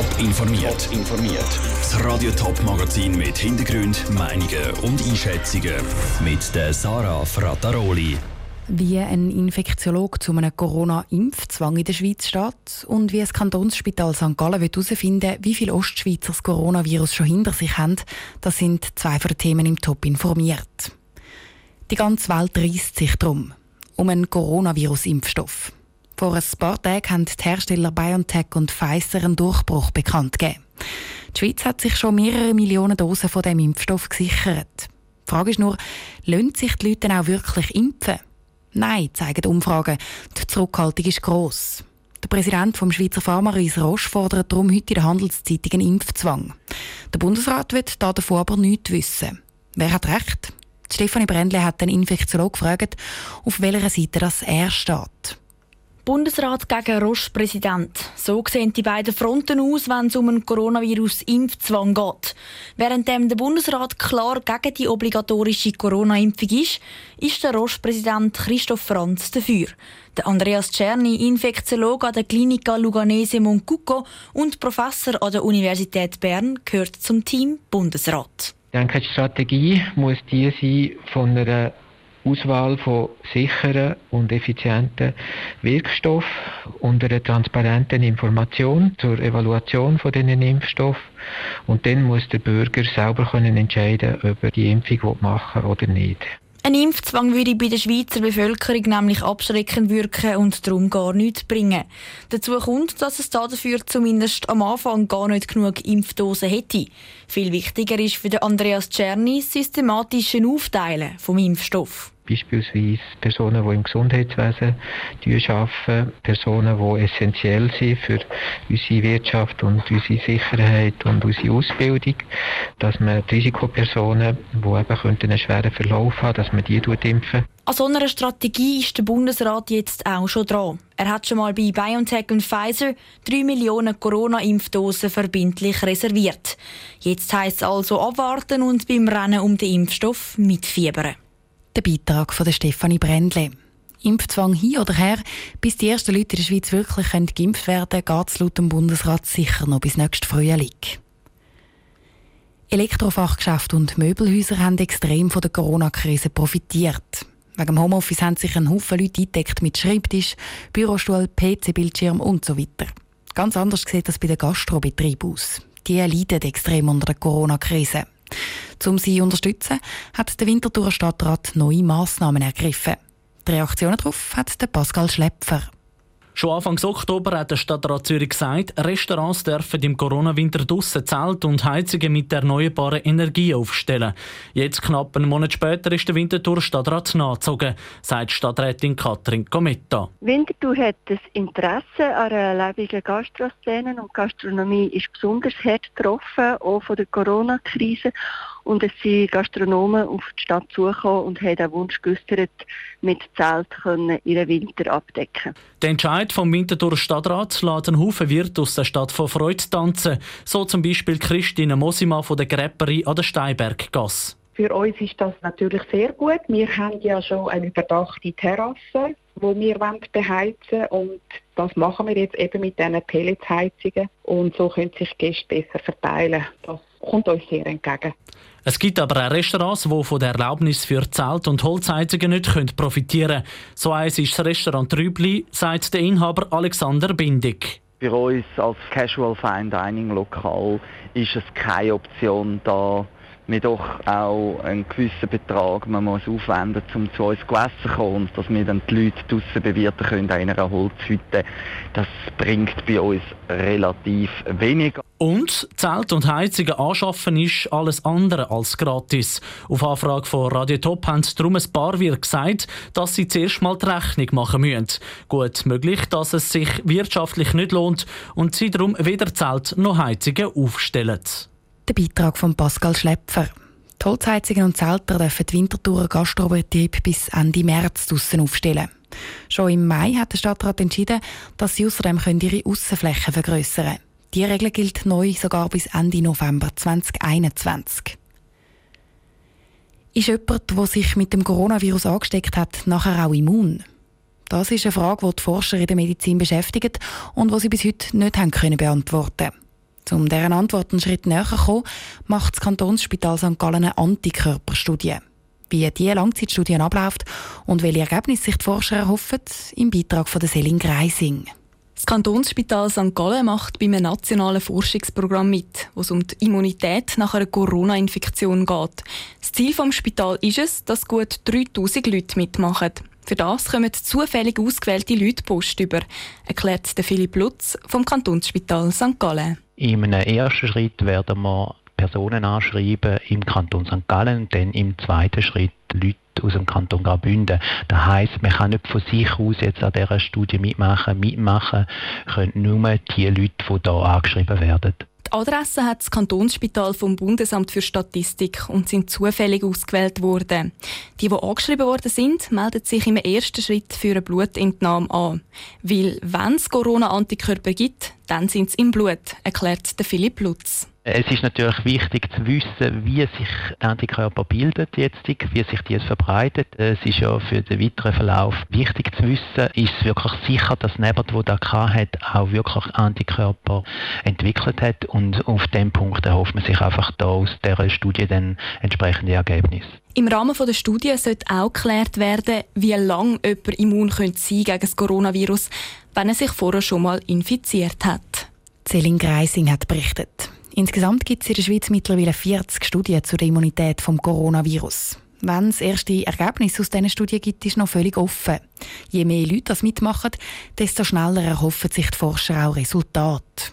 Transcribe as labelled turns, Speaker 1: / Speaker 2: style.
Speaker 1: Top informiert. informiert. Das Radio Top Magazin mit Hintergrund, Meinungen und Einschätzungen mit der Sarah Frataroli.
Speaker 2: Wie ein Infektiologe zu einem Corona-Impfzwang in der Schweiz steht und wie das Kantonsspital St. Gallen herausfinden wie viele Ostschweizer das Coronavirus schon hinter sich haben, das sind zwei von den Themen im Top informiert. Die ganze Welt reißt sich darum. Um einen Coronavirus-Impfstoff. Vor ein paar Tagen haben die Hersteller BioNTech und Pfizer einen Durchbruch bekannt gegeben. Die Schweiz hat sich schon mehrere Millionen Dosen von dem Impfstoff gesichert. Die Frage ist nur, lassen sich die Leute auch wirklich impfen? Nein, zeigen die Umfragen. Die Zurückhaltung ist gross. Der Präsident vom Schweizer Pharmareis Roche fordert darum heute in der Handelszeitung einen Impfzwang. Der Bundesrat wird davon aber nichts wissen. Wer hat recht? Stefanie Brändle hat den Infektiologen gefragt, auf welcher Seite das er steht.
Speaker 3: Bundesrat gegen Roche-Präsident. So sehen die beiden Fronten aus, wenn es um einen Coronavirus-Impfzwang geht. Während der Bundesrat klar gegen die obligatorische Corona-Impfung ist, ist der Roche-Präsident Christoph Franz dafür. Der Andreas Czerny, Infektiologe an der Klinika Luganese Moncucco und Professor an der Universität Bern, gehört zum Team Bundesrat.
Speaker 4: Ich denke, die Strategie muss die sein von einer Auswahl von sicheren und effizienten Wirkstoffen und einer transparenten Information zur Evaluation von diesen Impfstoffen. Und dann muss der Bürger selber können entscheiden, ob er die Impfung machen will oder nicht.
Speaker 3: Ein Impfzwang würde bei der Schweizer Bevölkerung nämlich abschreckend wirken und darum gar nichts bringen. Dazu kommt, dass es dafür zumindest am Anfang gar nicht genug Impfdosen hätte. Viel wichtiger ist für Andreas Czerny das systematische Aufteilen vom Impfstoff
Speaker 4: beispielsweise Personen, die im Gesundheitswesen arbeiten, Personen, die essentiell sind für unsere Wirtschaft und unsere Sicherheit und unsere Ausbildung, dass man die Risikopersonen, die eben einen schweren Verlauf haben, dass man die impfen.
Speaker 3: An so einer Strategie ist der Bundesrat jetzt auch schon dran. Er hat schon mal bei BioNTech und Pfizer 3 Millionen Corona-Impfdosen verbindlich reserviert. Jetzt heisst es also abwarten und beim Rennen um den Impfstoff mitfiebern.
Speaker 2: Der Beitrag von Stefanie Brändle. Impfzwang hin oder her, bis die ersten Leute in der Schweiz wirklich geimpft werden können, geht es laut dem Bundesrat sicher noch bis nächstes Frühling. Elektrofachgeschäfte und Möbelhäuser haben extrem von der Corona-Krise profitiert. Wegen dem Homeoffice haben sich ein Haufen Leute eingedeckt mit Schreibtisch, Bürostuhl, PC-Bildschirm und so weiter. Ganz anders sieht das bei den Gastrobetrieben aus. Die leiden extrem unter der Corona-Krise. Um sie zu unterstützen, hat der Winterthur Stadtrat neue Massnahmen ergriffen. Die Reaktion darauf hat Pascal Schlepfer.
Speaker 5: Schon Anfang Oktober hat der Stadtrat Zürich gesagt, Restaurants dürfen im Corona-Winter draussen Zelt und Heizungen mit erneuerbaren Energie aufstellen. Jetzt, knapp einen Monat später, ist der Winterthur Stadtrat nachgezogen, sagt Stadträtin Katrin Cometta.
Speaker 6: Winterthur hat das Interesse an einer lebenden Gastroszene und Gastronomie ist besonders hart getroffen, auch von der Corona-Krise. Und es sind Gastronomen auf die Stadt zugekommen und haben den Wunsch geäußert, mit Zelt ihren Winter abdecken
Speaker 5: Der Entscheid vom Winterthur Stadtrat lässt einen Haufen Wirt aus der Stadt von Freude tanzen. So zum Beispiel Christine Mosima von der Gräpperei an der Steinberggasse.
Speaker 7: Für uns ist das natürlich sehr gut. Wir haben ja schon eine überdachte Terrasse, wo wir beheizen wollen. Und das machen wir jetzt eben mit diesen Pelletsheizungen. Und so können sich Gäste besser verteilen. Das kommt uns sehr entgegen.
Speaker 5: Es gibt aber auch Restaurants, die von der Erlaubnis für Zelt- und Holzheizungen nicht profitieren können. So eins ist das Restaurant Trübli, sagt der Inhaber Alexander Bindig.
Speaker 8: Für uns als Casual Fine Dining Lokal ist es keine Option, da wir doch auch einen gewissen Betrag man muss aufwenden um zu uns essen zu kommen und dass wir dann die Leute draussen bewirten können in einer Holzhütte. Das bringt bei uns relativ wenig.
Speaker 5: Und Zelt und Heizungen anschaffen ist alles andere als gratis. Auf Anfrage von Radio Top haben darum ein paar Wirt gesagt, dass sie zuerst mal die Rechnung machen müssen. Gut möglich, dass es sich wirtschaftlich nicht lohnt und sie darum weder Zelt noch Heizungen aufstellen.
Speaker 2: Der Beitrag von Pascal Schlepfer. Die Holzheizungen und Zelter dürfen die Winterthurer Gastrobetrieb bis Ende März draussen aufstellen. Schon im Mai hat der Stadtrat entschieden, dass sie außerdem ihre Aussenflächen vergrößern können. Die Regel gilt neu sogar bis Ende November 2021. Ist jemand, der sich mit dem Coronavirus angesteckt hat, nachher auch immun? Das ist eine Frage, die die Forscher in der Medizin beschäftigt und die sie bis heute nicht haben können beantworten Um deren Antwort einen Schritt näher zu kommen, macht das Kantonsspital St. Gallen eine Antikörperstudie. Wie diese Langzeitstudie abläuft und welche Ergebnisse sich die Forscher erhoffen, im Beitrag von Selin Greising.
Speaker 9: Das Kantonsspital St. Gallen macht bei einem nationalen Forschungsprogramm mit, wo es um die Immunität nach einer Corona-Infektion geht. Das Ziel des Spitals ist es, dass gut 3000 Leute mitmachen. Für das kommen zufällig ausgewählte Leute Post über, erklärt Philipp Lutz vom Kantonsspital St. Gallen.
Speaker 10: Einem ersten Schritt werden wir Personen anschreiben im Kanton St. Gallen und dann im zweiten Schritt Leute aus dem Kanton Graubünden. Das heisst, man kann nicht von sich aus jetzt an dieser Studie mitmachen. Mitmachen können nur die Leute, die hier angeschrieben werden.
Speaker 9: Die Adresse hat das Kantonsspital vom Bundesamt für Statistik und sind zufällig ausgewählt worden. Die, die angeschrieben worden sind, melden sich im ersten Schritt für eine Blutentnahme an. Weil, wenn es Corona-Antikörper gibt, dann sind sie im Blut, erklärt Philipp Lutz.
Speaker 10: Es ist natürlich wichtig zu wissen, wie sich der Antikörper bildet jetzt, wie sich dies verbreitet. Es ist ja für den weiteren Verlauf wichtig zu wissen, ist es wirklich sicher, dass Nebert, der da hat, auch wirklich Antikörper entwickelt hat und auf dem Punkt erhofft man sich einfach da aus dieser Studie dann entsprechende Ergebnisse.
Speaker 9: Im Rahmen der Studie sollte auch geklärt werden, wie lange jemand immun sein könnte gegen das Coronavirus, wenn er sich vorher schon mal infiziert hat.
Speaker 2: Celine Greising hat berichtet. Insgesamt gibt es in der Schweiz mittlerweile 40 Studien zur Immunität vom Coronavirus. Wenn es erste Ergebnisse aus diesen Studien gibt, ist noch völlig offen. Je mehr Leute das mitmachen, desto schneller erhoffen sich die Forscher auch Resultate.